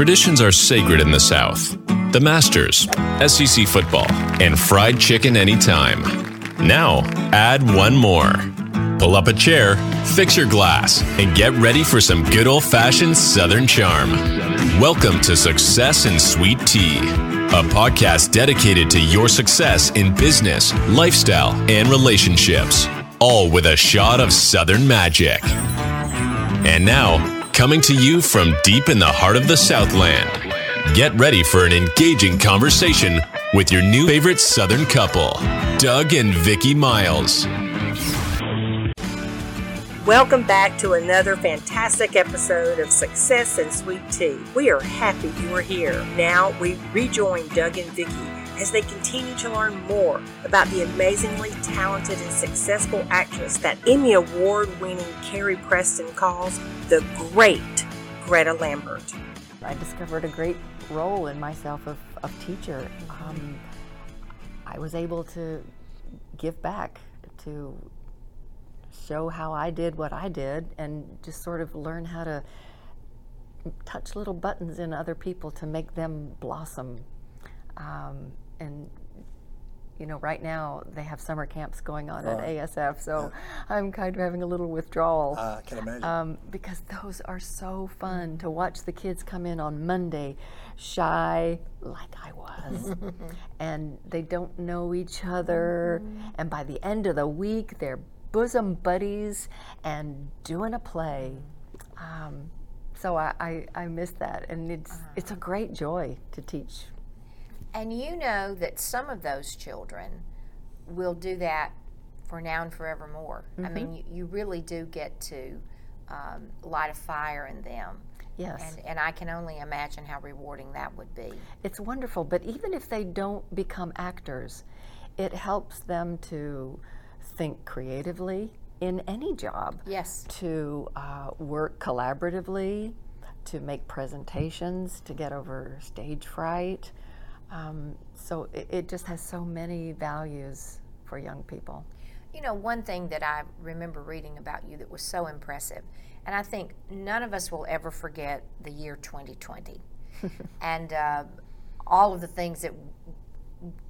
Traditions are sacred in the South. The Masters, SEC football, and fried chicken anytime. Now, add one more. Pull up a chair, fix your glass, and get ready for some good old fashioned Southern charm. Welcome to Success and Sweet Tea, a podcast dedicated to your success in business, lifestyle, and relationships, all with a shot of Southern magic. And now, coming to you from deep in the heart of the Southland, get ready for an engaging conversation with your new favorite Southern couple, Doug and Vicki Miles. Welcome back to another fantastic episode of Success and Sweet Tea. We are happy you are here. Now we rejoin Doug and Vicki as they continue to learn more about the amazingly talented and successful actress that Emmy Award winning Carrie Preston calls the great Greta Lambert. I discovered a great role in myself of, of teacher. Um, I was able to give back to show how I did what I did and just sort of learn how to touch little buttons in other people to make them blossom. Um, and you know, right now they have summer camps going on at ASF, so Yeah. I'm kind of having a little withdrawal I can imagine. um, because those are so fun to watch the kids come in on Monday, shy like I was, and they don't know each other, and by the end of the week they're bosom buddies and doing a play. Um, so I, I, I miss that, and it's it's a great joy to teach. And you know that some of those children will do that for now and forevermore. I mean, you, you really do get to um, light a fire in them. Yes. And, and I can only imagine how rewarding that would be. It's wonderful, but even if they don't become actors, it helps them to think creatively in any job. Yes. To uh, work collaboratively, to make presentations, to get over stage fright. Um, so it, it just has so many values for young people. You know, one thing that I remember reading about you that was so impressive, and I think none of us will ever forget the year 2020 and uh, all of the things that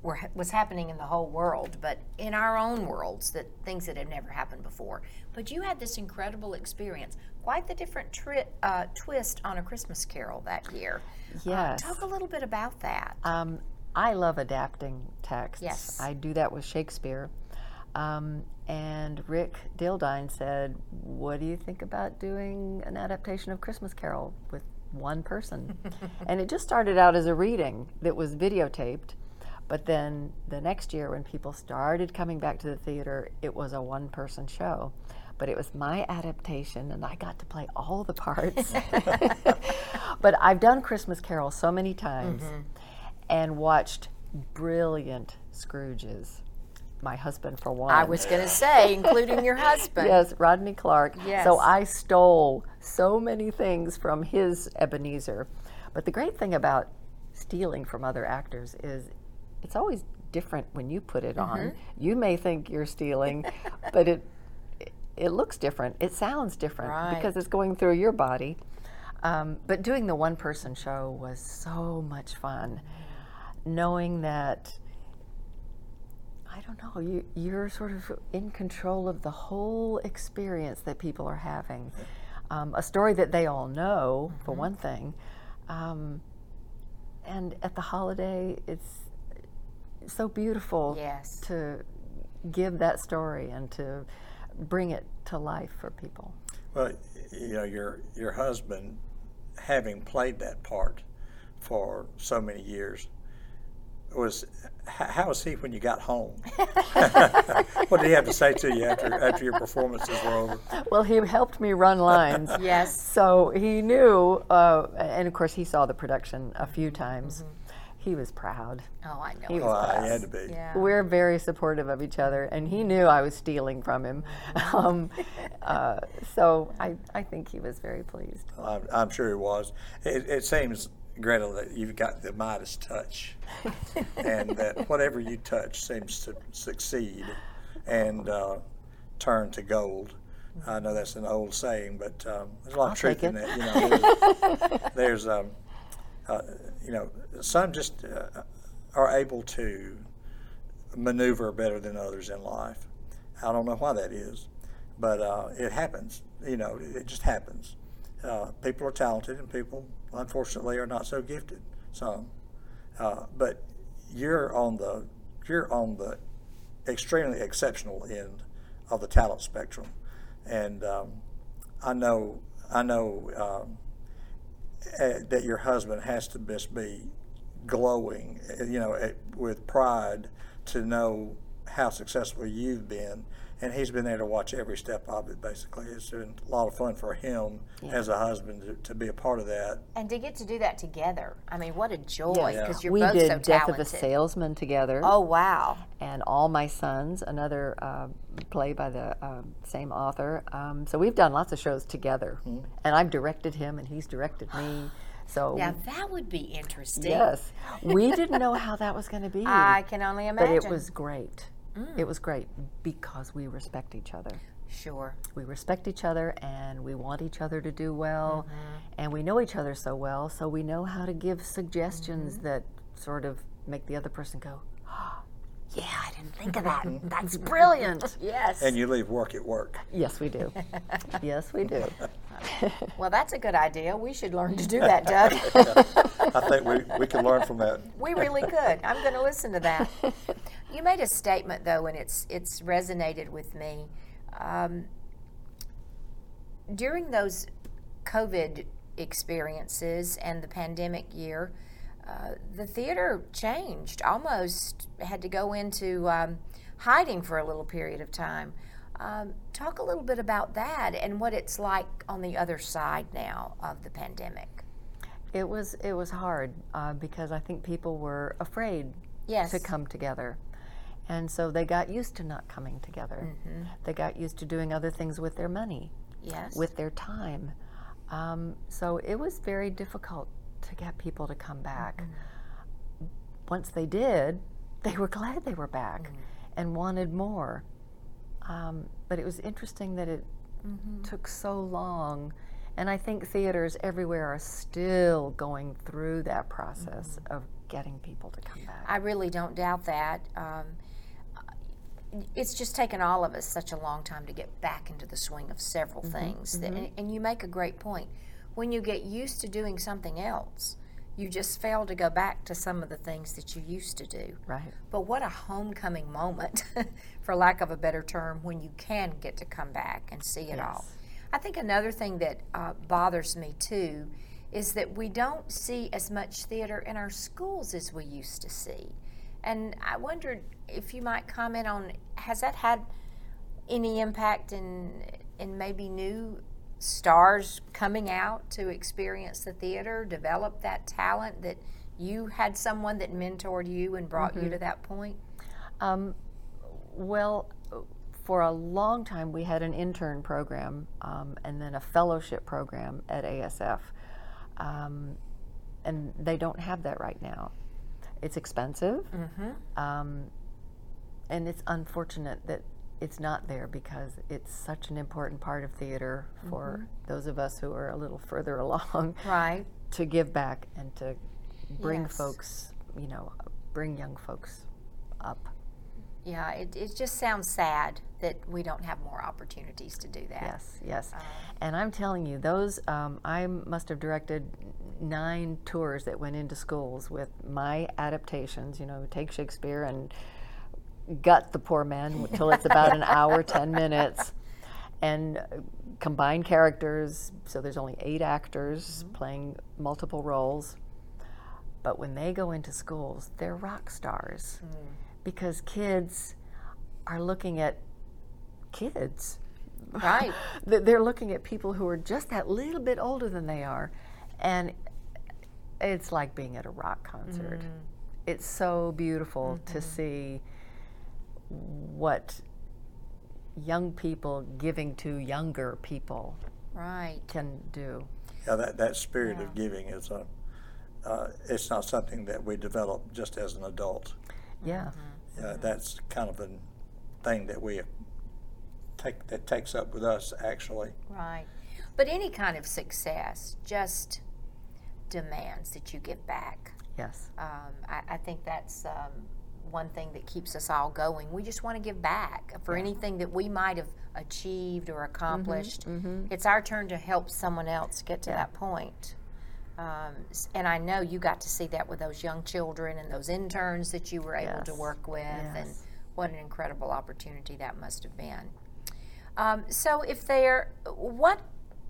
were was happening in the whole world, but in our own worlds, that things that had never happened before. But you had this incredible experience, quite the different tri- uh, twist on a Christmas Carol that year. Uh, Yes. talk a little bit about that. Um, I love adapting texts. Yes. I do that with Shakespeare. Um, and Rick Dildine said, What do you think about doing an adaptation of Christmas Carol with one person? and it just started out as a reading that was videotaped. But then the next year, when people started coming back to the theater, it was a one person show. But it was my adaptation, and I got to play all the parts. but I've done Christmas Carol so many times mm-hmm. and watched brilliant Scrooges. My husband, for one. I was going to say, including your husband. Yes, Rodney Clark. Yes. So I stole so many things from his Ebenezer. But the great thing about stealing from other actors is it's always different when you put it on. Mm-hmm. You may think you're stealing, but it it looks different. It sounds different Right. because it's going through your body. Um, but doing the one person show was so much fun, knowing that I don't know, you, you're sort of in control of the whole experience that people are having. Um, a story that they all know, for Mm-hmm. one thing. Um, and at the holiday, it's so beautiful Yes. to give that story and to bring it to life for people. well, you know, your your husband, having played that part for so many years, was how was he when you got home? what did he have to say to you after after your performances were over? Well, he helped me run lines. Yes. So he knew, uh, and of course, he saw the production a few times. He was proud. Oh, I know. He was Well, proud. he had to be. Yeah. We're very supportive of each other, and he knew I was stealing from him. Um, uh, so I, I think he was very pleased. I'm, I'm sure he was. It, it seems, Greta, that you've got the Midas touch, and that whatever you touch seems to succeed and uh, turn to gold. I know that's an old saying, but um, there's a lot of truth in it. that. You know, there's, there's um, uh, you know, some just uh, are able to maneuver better than others in life. I don't know why that is, but uh, it happens. You know, it just happens. Uh, people are talented, and people, unfortunately, are not so gifted. Some, uh, but you're on the you're on the extremely exceptional end of the talent spectrum, and um, I know I know um, uh, that your husband has to just be glowing, uh, you know, uh, with pride to know how successful you've been and he's been there to watch every step of it. Basically, it's been a lot of fun for him yeah. as a husband to, to, be a part of that, and to get to do that together. I mean, what a joy! Because yeah. you're we both did so Death of a Salesman together. Oh wow! And All My Sons, another uh, play by the uh, same author. Um, so we've done lots of shows together, mm-hmm. and I've directed him, and he's directed me. So now that would be interesting. Yes, we didn't know how that was going to be. I can only imagine. But it was great. Mm. It was great because we respect each other. Sure. We respect each other and we want each other to do well mm-hmm. and we know each other so well, so we know how to give suggestions mm-hmm. that sort of make the other person go, yeah, I didn't think of that. That's brilliant. yes. And you leave work at work. Yes, we do. yes, we do. well, that's a good idea. We should learn to do that, Doug. I think we, we can learn from that. We really could. I'm going to listen to that. You made a statement though, and it's it's resonated with me. Um, during those COVID experiences and the pandemic year, uh, the theater changed. Almost had to go into um, hiding for a little period of time. Um, talk a little bit about that and what it's like on the other side now of the pandemic. It was it was hard uh, because I think people were afraid yes. to come together. And so they got used to not coming together. Mm-hmm. They got used to doing other things with their money, yes. with their time. Um, so it was very difficult to get people to come back. Mm-hmm. Once they did, they were glad they were back mm-hmm. and wanted more. Um, but it was interesting that it mm-hmm. took so long. And I think theaters everywhere are still going through that process mm-hmm. of getting people to come back. I really don't doubt that. Um, it's just taken all of us such a long time to get back into the swing of several mm-hmm, things. Mm-hmm. That, and, and, you make a great point. When you get used to doing something else, you just fail to go back to some of the things that you used to do. Right. But what a homecoming moment, for lack of a better term, when you can get to come back and see it yes. all. I think another thing that uh, bothers me too is that we don't see as much theater in our schools as we used to see. And I wondered if you might comment on has that had any impact in in maybe new stars coming out to experience the theater, develop that talent that you had someone that mentored you and brought mm-hmm. you to that point? Um, well, for a long time, we had an intern program um, and then a fellowship program at ASF. Um, and they don't have that right now. It's expensive, mm-hmm. um, and it's unfortunate that it's not there because it's such an important part of theater for mm-hmm. those of us who are a little further along. Right. To give back and to bring yes. folks, you know, bring young folks up. Yeah, it, it just sounds sad that we don't have more opportunities to do that. Yes, yes. Uh, and I'm telling you, those, um, I must have directed nine tours that went into schools with my adaptations, you know, take Shakespeare and gut the poor man until it's about an hour, 10 minutes, and combine characters. So there's only eight actors mm-hmm. playing multiple roles. But when they go into schools, they're rock stars mm. because kids are looking at kids. Right. they're looking at people who are just that little bit older than they are. And it's like being at a rock concert. Mm. It's so beautiful mm-hmm. to see what young people giving to younger people right can do. Yeah, that, that spirit yeah. of giving is a uh, it's not something that we develop just as an adult. Yeah. Mm-hmm. Yeah, that's kind of a thing that we take that takes up with us actually. Right. But any kind of success just demands that you give back. Yes. Um, I, I think that's um, one thing that keeps us all going. We just want to give back for anything that we might have achieved or accomplished. It's our turn to help someone else get to that point. Um, and I know you got to see that with those young children and those interns that you were able to work with, and what an incredible opportunity that must have been. Um, so, if they're what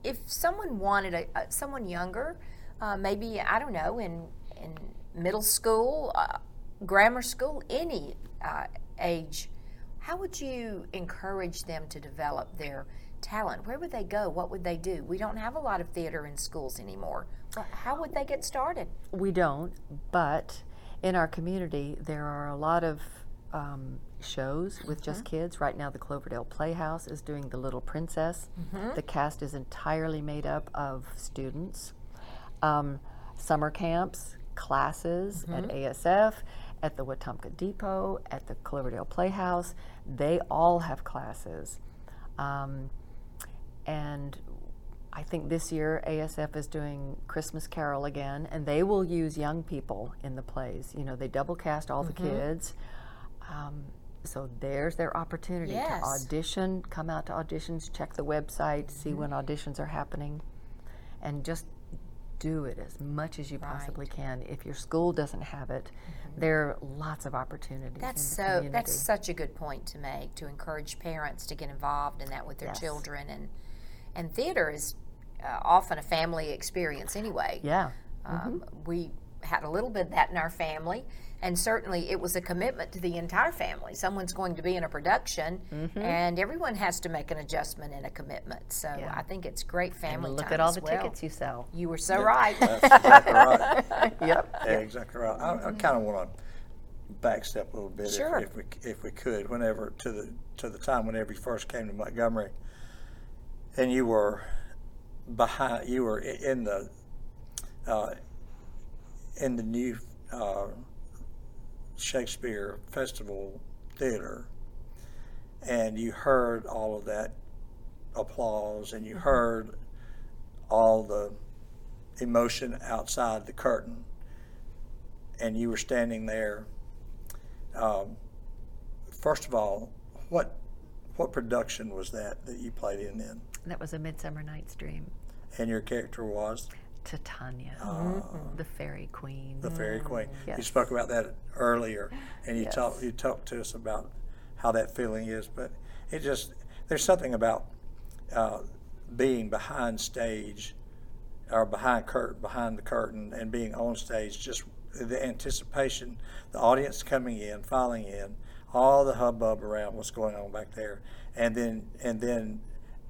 if someone wanted a, a someone younger, uh, maybe I don't know in in middle school, uh, grammar school, any uh, age, how would you encourage them to develop their talent? Where would they go? What would they do? We don't have a lot of theater in schools anymore. Well, how would they get started? We don't, but in our community, there are a lot of um, shows with just kids. Right now, the Cloverdale Playhouse is doing The Little Princess. The cast is entirely made up of students. Um, summer camps, classes at ASF, at the Wetumpka Depot, at the Cloverdale Playhouse, they all have classes. Um, and I think this year ASF is doing Christmas Carol again, and they will use young people in the plays. You know, they double cast all the kids. Um, so there's their opportunity Yes. to audition, come out to auditions, check the website, see when auditions are happening, and just do it as much as you possibly can. If your school doesn't have it, there are lots of opportunities. That's in the so. community. That's such a good point to make. To encourage parents to get involved in that with their Yes. children, and and theater is uh, often a family experience anyway. yeah. Um, we had a little bit of that in our family, and certainly it was a commitment to the entire family. Someone's going to be in a production, and everyone has to make an adjustment and a commitment. So Yeah. I think it's great family And look time at all as the well. tickets you sell. You were so right. That's exactly right. yep. Yeah, exactly right. I, I kind of want to backstep a little bit, Sure. if, if we if we could. Whenever to the to the time whenever you first came to Montgomery, and you were behind, you were in the uh, in the new uh, Shakespeare Festival Theater, and you heard all of that applause, and you heard all the emotion outside the curtain, and you were standing there. Um, first of all, what what production was that that you played in then? That was a Midsummer Night's Dream. And your character was Titania, the fairy queen. the fairy queen. You spoke about that earlier, and you Yes. talked you talked to us about how that feeling is. But it just there's something about uh, being behind stage or behind cur- behind the curtain and being on stage. Just the anticipation, the audience coming in, filing in, all the hubbub around what's going on back there, and then and then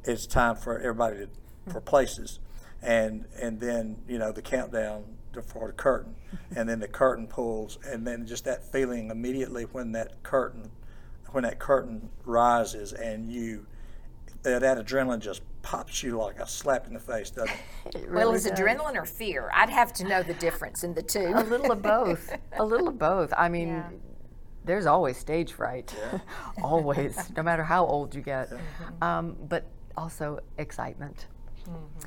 it's time for everybody to for places, and and then you know the countdown to, for the curtain, and then the curtain pulls, and then just that feeling immediately when that curtain when that curtain rises and you that, that adrenaline just pops you like a slap in the face, doesn't it? It well, really is does. adrenaline or fear? I'd have to know the difference in the two. A little of both. A little of both. I mean, Yeah. there's always stage fright. always, no matter how old you get. Um, but also excitement.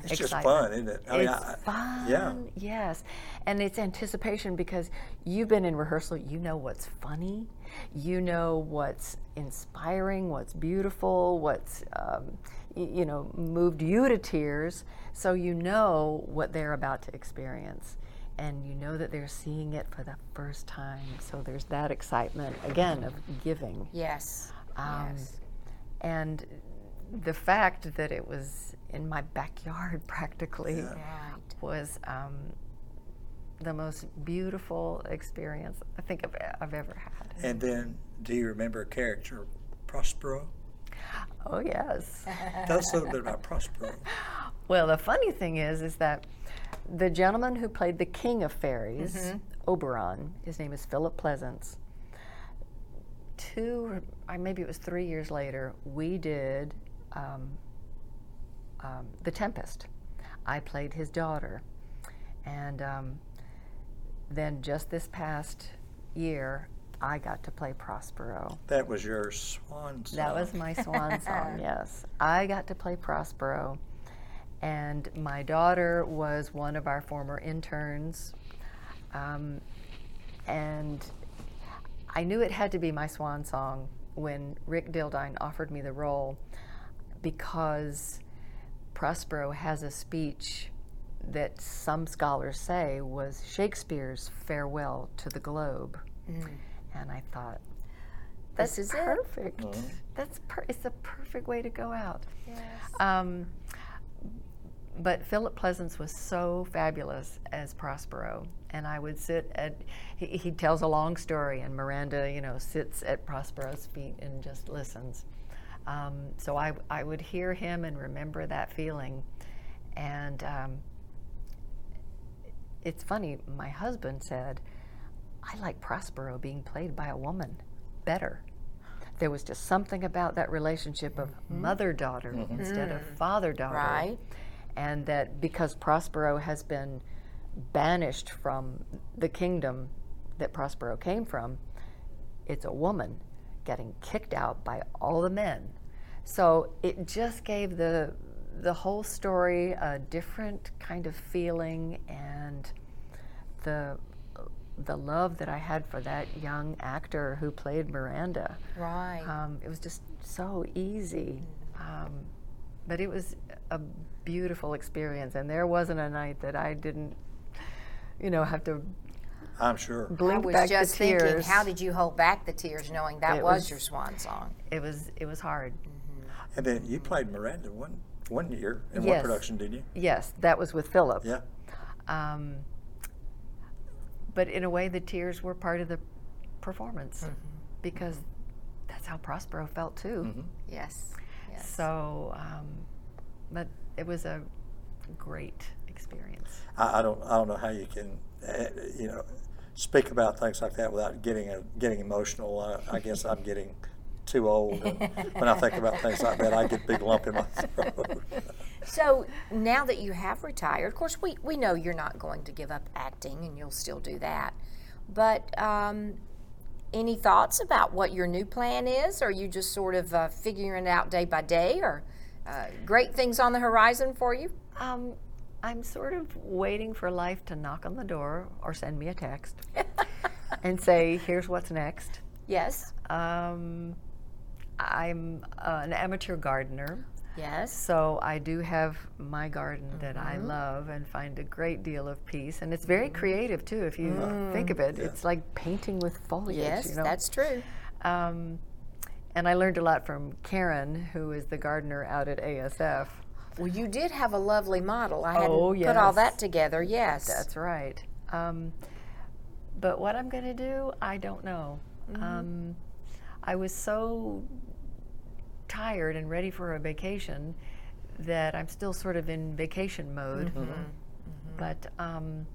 It's just fun, isn't it? I mean, it's I- fun. yeah. Yes. And it's anticipation because you've been in rehearsal, you know what's funny, you know what's inspiring, what's beautiful, what's, um, y- you know, moved you to tears. So you know what they're about to experience. And you know that they're seeing it for the first time. So there's that excitement, again, of giving. yes. Um, yes. And the fact that it was in my backyard practically Right. was um, the most beautiful experience I think I've, I've ever had. And then, do you remember a character, Prospero? Oh yes. Tell us a little bit about Prospero. well, the funny thing is, is that the gentleman who played the king of fairies, Oberon, his name is Philip Pleasants. Two, or maybe it was three years later, we did um, um, The Tempest. I played his daughter, and um, then just this past year, I got to play Prospero. That was your swan song. That was my swan song, yes. I got to play Prospero. And my daughter was one of our former interns. Um, and I knew it had to be my swan song when Rick Dildine offered me the role because Prospero has a speech that some scholars say was Shakespeare's farewell to the globe. And I thought, that's This is it. perfect. That's per- it's a perfect way to go out. Um, but Philip Pleasants was so fabulous as Prospero, and I would sit at. He, he tells a long story, and Miranda, you know, sits at Prospero's feet and just listens. Um, so I, I would hear him and remember that feeling, and um, it's funny. My husband said, "I like Prospero being played by a woman better." There was just something about that relationship of mother-daughter instead of father-daughter Right. and that because Prospero has been banished from the kingdom that Prospero came from, it's a woman getting kicked out by all the men. So it just gave the the whole story a different kind of feeling and the the love that I had for that young actor who played Miranda. Right. Um, it was just so easy. Um, but it was a beautiful experience, and there wasn't a night that I didn't, you know, have to I'm sure. I blink was back just the thinking, tears. how did you hold back the tears knowing that It was, was- your swan song? it was it was hard. And then you played Miranda one one year in one Yes. production, didn't you? Yes, that was with Philip. Yeah. Um, but in a way, the tears were part of the performance Mm-hmm. because that's how Prospero felt too. Yes. Yes. So, um, but it was a great experience. I, I don't I don't know how you can uh, you know speak about things like that without getting a, getting emotional. I, I guess I'm getting too old, and when I think about things like that, I get a big lump in my throat. So now that you have retired, of course, we, we know you're not going to give up acting and you'll still do that. But um, any thoughts about what your new plan is? Are you just sort of uh, figuring it out day by day or uh, great things on the horizon for you? Um, I'm sort of waiting for life to knock on the door or send me a text and say, "Here's what's next." Yes. Um, I'm uh, an amateur gardener, Yes. so I do have my garden that I Mm-hmm. love and find a great deal of peace, and it's very creative too. If you think of it, it's like painting with foliage. Mm. Yes, you know? that's true. Um, and I learned a lot from Karen, who is the gardener out at ASF. Well, you did have a lovely model. I hadn't Oh, put all that together. Yes. That's right. Um, but what I'm going to do, I don't know. Um, I was so tired and ready for a vacation that I'm still sort of in vacation mode. But um,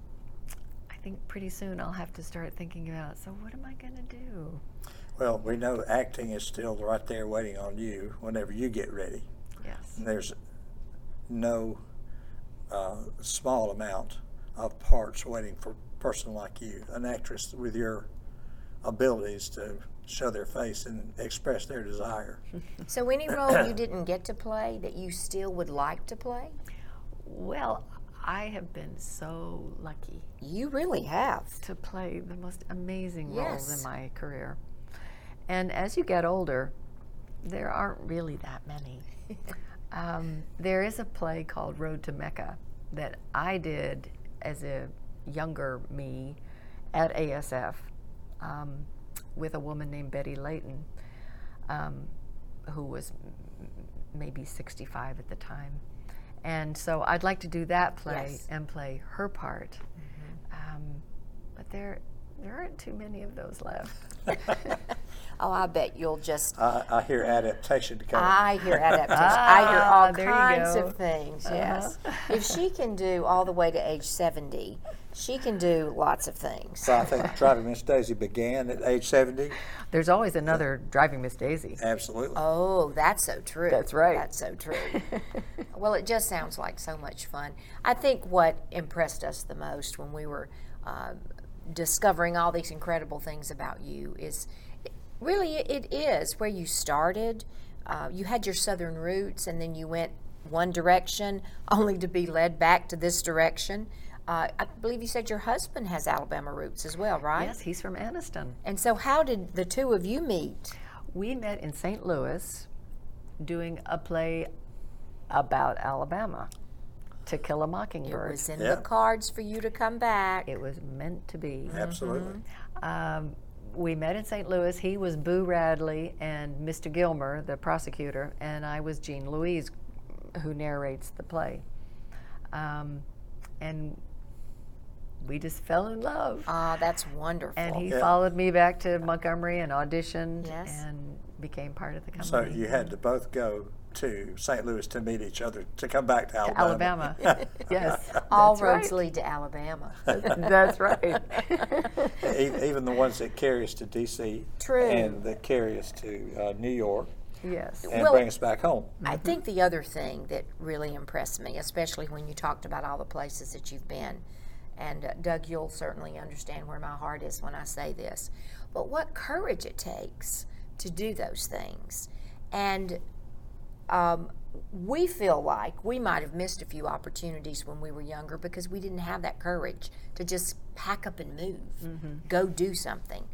I think pretty soon I'll have to start thinking about so, what am I going to do? well, we know acting is still right there waiting on you whenever you get ready. Yes. And there's no uh, small amount of parts waiting for a person like you, an actress with your abilities to show their face and express their desire. So, any role you didn't get to play that you still would like to play? Well, I have been so lucky You really have. to play the most amazing roles in my career. And as you get older, there aren't really that many. um, there is a play called Road to Mecca that I did as a younger me at ASF um, with a woman named Betty Leighton, um, who was maybe 65 at the time. And so I'd like to do that play Yes. and play her part. Um, but there, there aren't too many of those left. Oh, I bet you'll just. I, I hear adaptation coming. I hear adaptation. I hear all Ah, there you kinds. Uh-huh. of things. Yes. if she can do all the way to age seventy, she can do lots of things. so I think Driving Miss Daisy began at age 70. There's always another Driving Miss Daisy. Absolutely. Oh, that's so true. That's right. That's so true. well, it just sounds like so much fun. I think what impressed us the most when we were uh, discovering all these incredible things about you is really it is where you started. Uh, you had your southern roots, and then you went one direction only to be led back to this direction. Uh, I believe you said your husband has Alabama roots as well, right? Yes, he's from Anniston. And so, how did the two of you meet? We met in St. Louis doing a play about Alabama, To Kill a Mockingbird. It was in Yeah. the cards for you to come back. It was meant to be. Absolutely. Um, we met in St. Louis. He was Boo Radley and Mr. Gilmer, the prosecutor, and I was Jean Louise, who narrates the play. Um, and we just fell in love. Ah, that's wonderful. and he Yeah. followed me back to Montgomery and auditioned Yes. and became part of the company. So you had to both go to St. Louis to meet each other to come back to to Alabama. Alabama. yes. All that's roads right. lead to Alabama. That's right. E- Even the ones that carry us to D.C. True. and that carry us to uh, New York yes. and Well- bring us back home. I think the other thing that really impressed me, especially when you talked about all the places that you've been, and uh, Doug, you'll certainly understand where my heart is when I say this, but what courage it takes to do those things. And um, we feel like we might have missed a few opportunities when we were younger because we didn't have that courage to just pack up and move, go do something.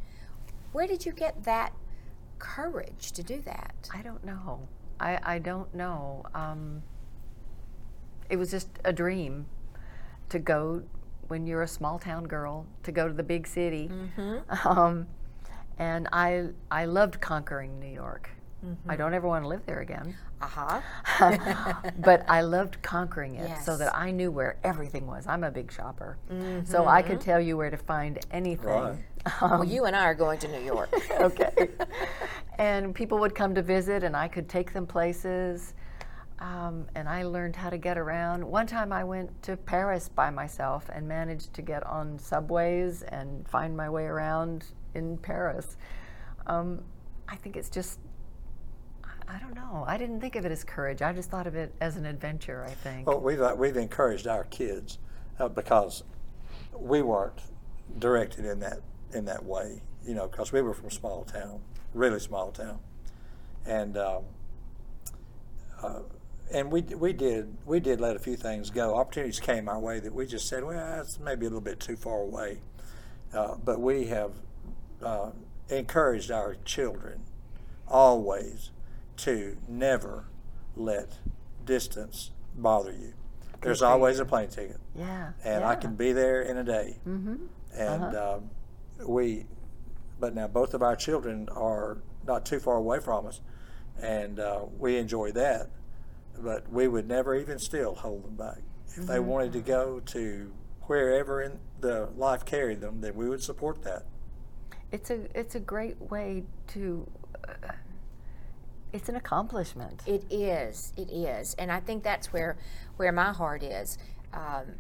Where did you get that courage to do that? I don't know. I, I don't know. Um, it was just a dream to go when you're a small town girl to go to the big city. Um, and I I loved conquering New York. I don't ever want to live there again, Uh huh. but I loved conquering it so that I knew where everything was. I'm a big shopper, so I could tell you where to find anything. Right. well, you and I are going to New York. okay. and people would come to visit, and I could take them places. Um, and I learned how to get around. One time I went to Paris by myself and managed to get on subways and find my way around in Paris. Um, I think it's just, I- don't know. I didn't think of it as courage. I just thought of it as an adventure, I think. Well, we've, uh, we've encouraged our kids uh, because we weren't directed in that in that way, you know, because we were from a small town, really small town, and um, uh, and we we did we did let a few things go. Opportunities came our way that we just said, well, that's maybe a little bit too far away, uh, but we have uh, encouraged our children always to never let distance bother you. There's always a plane ticket, yeah. and yeah. I can be there in a day. Mm-hmm. And um, we, but now both of our children are not too far away from us, and uh, we enjoy that. But we would never even still hold them back. If they wanted to go to wherever in the life carried them, then we would support that. It's a it's a great way to. Uh, it's an accomplishment. It is. It is, and I think that's where where my heart is. Um,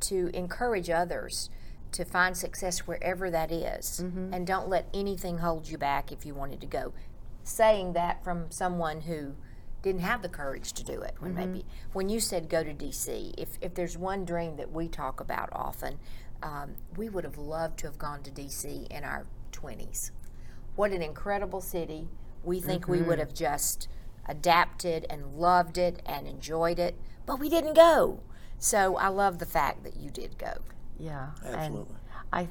to encourage others to find success wherever that is, and don't let anything hold you back if you wanted to go. Saying that from someone who didn't have the courage to do it when maybe when you said go to DC, if if there's one dream that we talk about often, um, we would have loved to have gone to DC in our 20s. What an incredible city. We think we would mm-hmm. have just adapted and loved it and enjoyed it, but we didn't go. So I love the fact that you did go. Yeah, Absolutely. and I, th-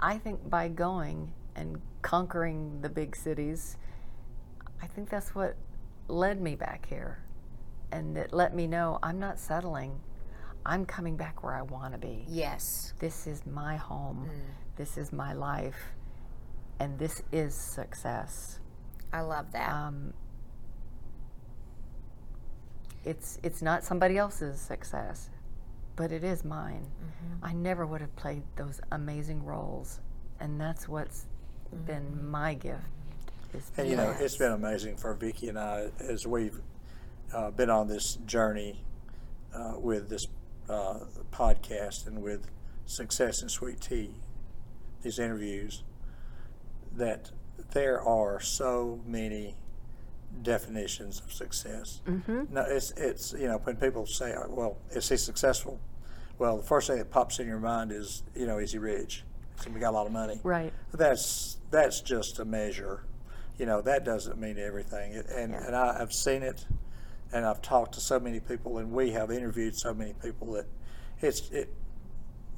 I think by going and conquering the big cities, I think that's what led me back here, and it let me know I'm not settling. I'm coming back where I want to be. Yes. This is my home. Mm. This is my life, and this is success. I love that. Um, it's it's not somebody else's success, but it is mine. I never would have played those amazing roles, and that's what's been my gift. Is And you know, play. it's been amazing for Vicki and I as we've uh, been on this journey uh, with this uh, podcast and with Success and Sweet Tea, these interviews, that there are so many definitions of success. Mm-hmm. No, it's it's you know when people say, uh, "Well, is he successful?" Well, the first thing that pops in your mind is, you know, is he rich? Has he got a lot of money? right. that's that's just a measure. You know, that doesn't mean everything. And Yeah. and I, I've seen it and I've talked to so many people, and we have interviewed so many people that it's it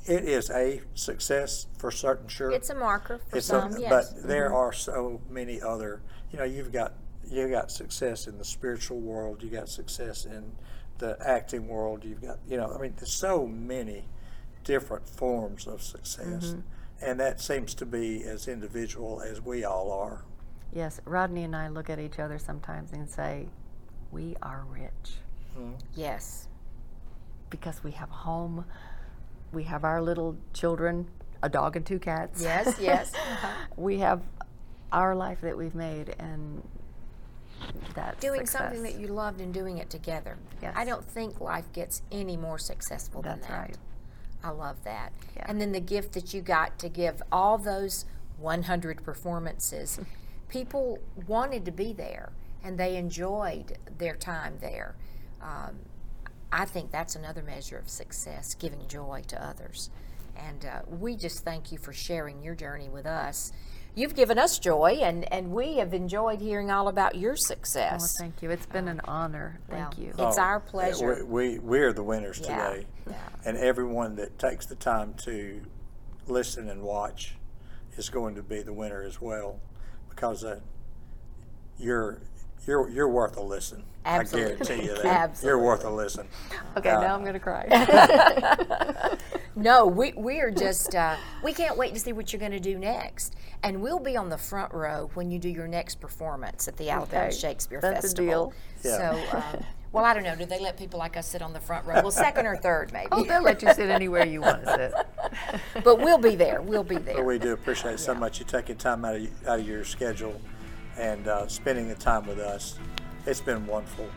it is a success for certain sure. It's a marker for It's some, a, yes. but there mm-hmm. are so many other. You know, you've got you got success in the spiritual world. You got success in the acting world. You've got you know. I mean, there's so many different forms of success, mm-hmm. and that seems to be as individual as we all are. Yes, Rodney and I look at each other sometimes and say, we are rich mm-hmm. yes. because we have home, we have our little children, a dog and two cats. Yes, yes. uh-huh. we have our life that we've made, and that's Doing something that you loved and doing it together. Yes. I don't think life gets any more successful That's than that. right. I love that. Yeah. And then the gift that you got to give all those 100 performances, people wanted to be there and they enjoyed their time there. Um, I think that's another measure of success, giving joy to others. And uh, we just thank you for sharing your journey with us. You've given us joy, and, and we have enjoyed hearing all about your Well, success. thank you. It's been an honor. Thank Well, you. It's Oh, our pleasure. We, we we're the winners Yeah, today, yeah. and everyone that takes the time to listen and watch is going to be the winner as well, because uh, you're you're you're worth a listen. Absolutely. I guarantee you that Absolutely. you're worth a listen. Okay, Uh, now I'm going to cry. No, we, we are just, uh, we can't wait to see what you're going to do next. And we'll be on the front row when you do your next performance at the Alabama Okay, Shakespeare that's a Festival. deal. Yeah. So, um, well, I don't know. Do they let people like us sit on the front row? Well, second or third, maybe. oh, they'll let you sit anywhere you want to sit. but we'll be there. We'll be there. But we do appreciate so much you taking time out of out of your schedule and uh, spending the time with us. It's been wonderful.